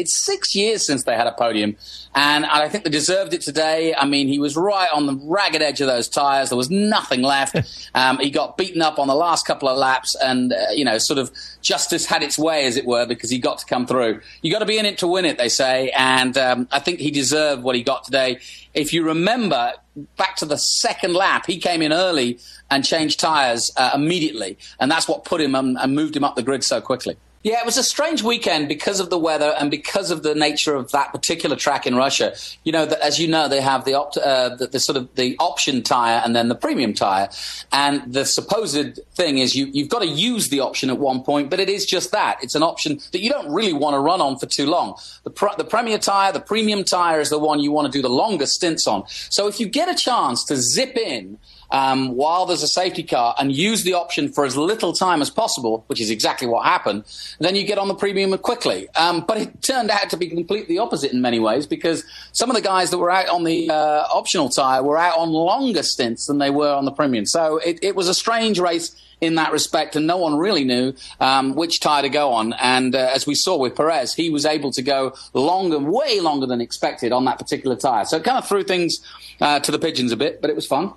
it's six years since they had a podium, and I think they deserved it today. I mean, he was right on the ragged edge of those tires. There was nothing left. um, he got beaten up on the last couple of laps, and uh, you know, sort of justice had its way, as it were, because he got to come through. You got to be in it to win it, they say, and um, I think he deserved what he got today. If you remember back to the second lap, he came in early and changed tyres uh, immediately, and that's what put him um, and moved him up the grid so quickly. Yeah, it was a strange weekend because of the weather and because of the nature of that particular track in Russia. You know, that as you know, they have the, opt- uh, the, the, sort of the option tire and then the premium tire, and the supposed thing is you, you've got to use the option at one point, but it is just that it's an option that you don't really want to run on for too long. The, pr- the premier tire, the premium tire, is the one you want to do the longest stints on. So if you get a chance to zip in um, while there's a safety car and use the option for as little time as possible, which is exactly what happened, then you get on the premium quickly. Um, but it turned out to be completely opposite in many ways because some of the guys that were out on the uh, optional tyre were out on longer stints than they were on the premium. So it, it was a strange race in that respect, and no one really knew um, which tyre to go on. And uh, as we saw with Perez, he was able to go longer, way longer than expected on that particular tyre. So it kind of threw things uh, to the pigeons a bit, but it was fun.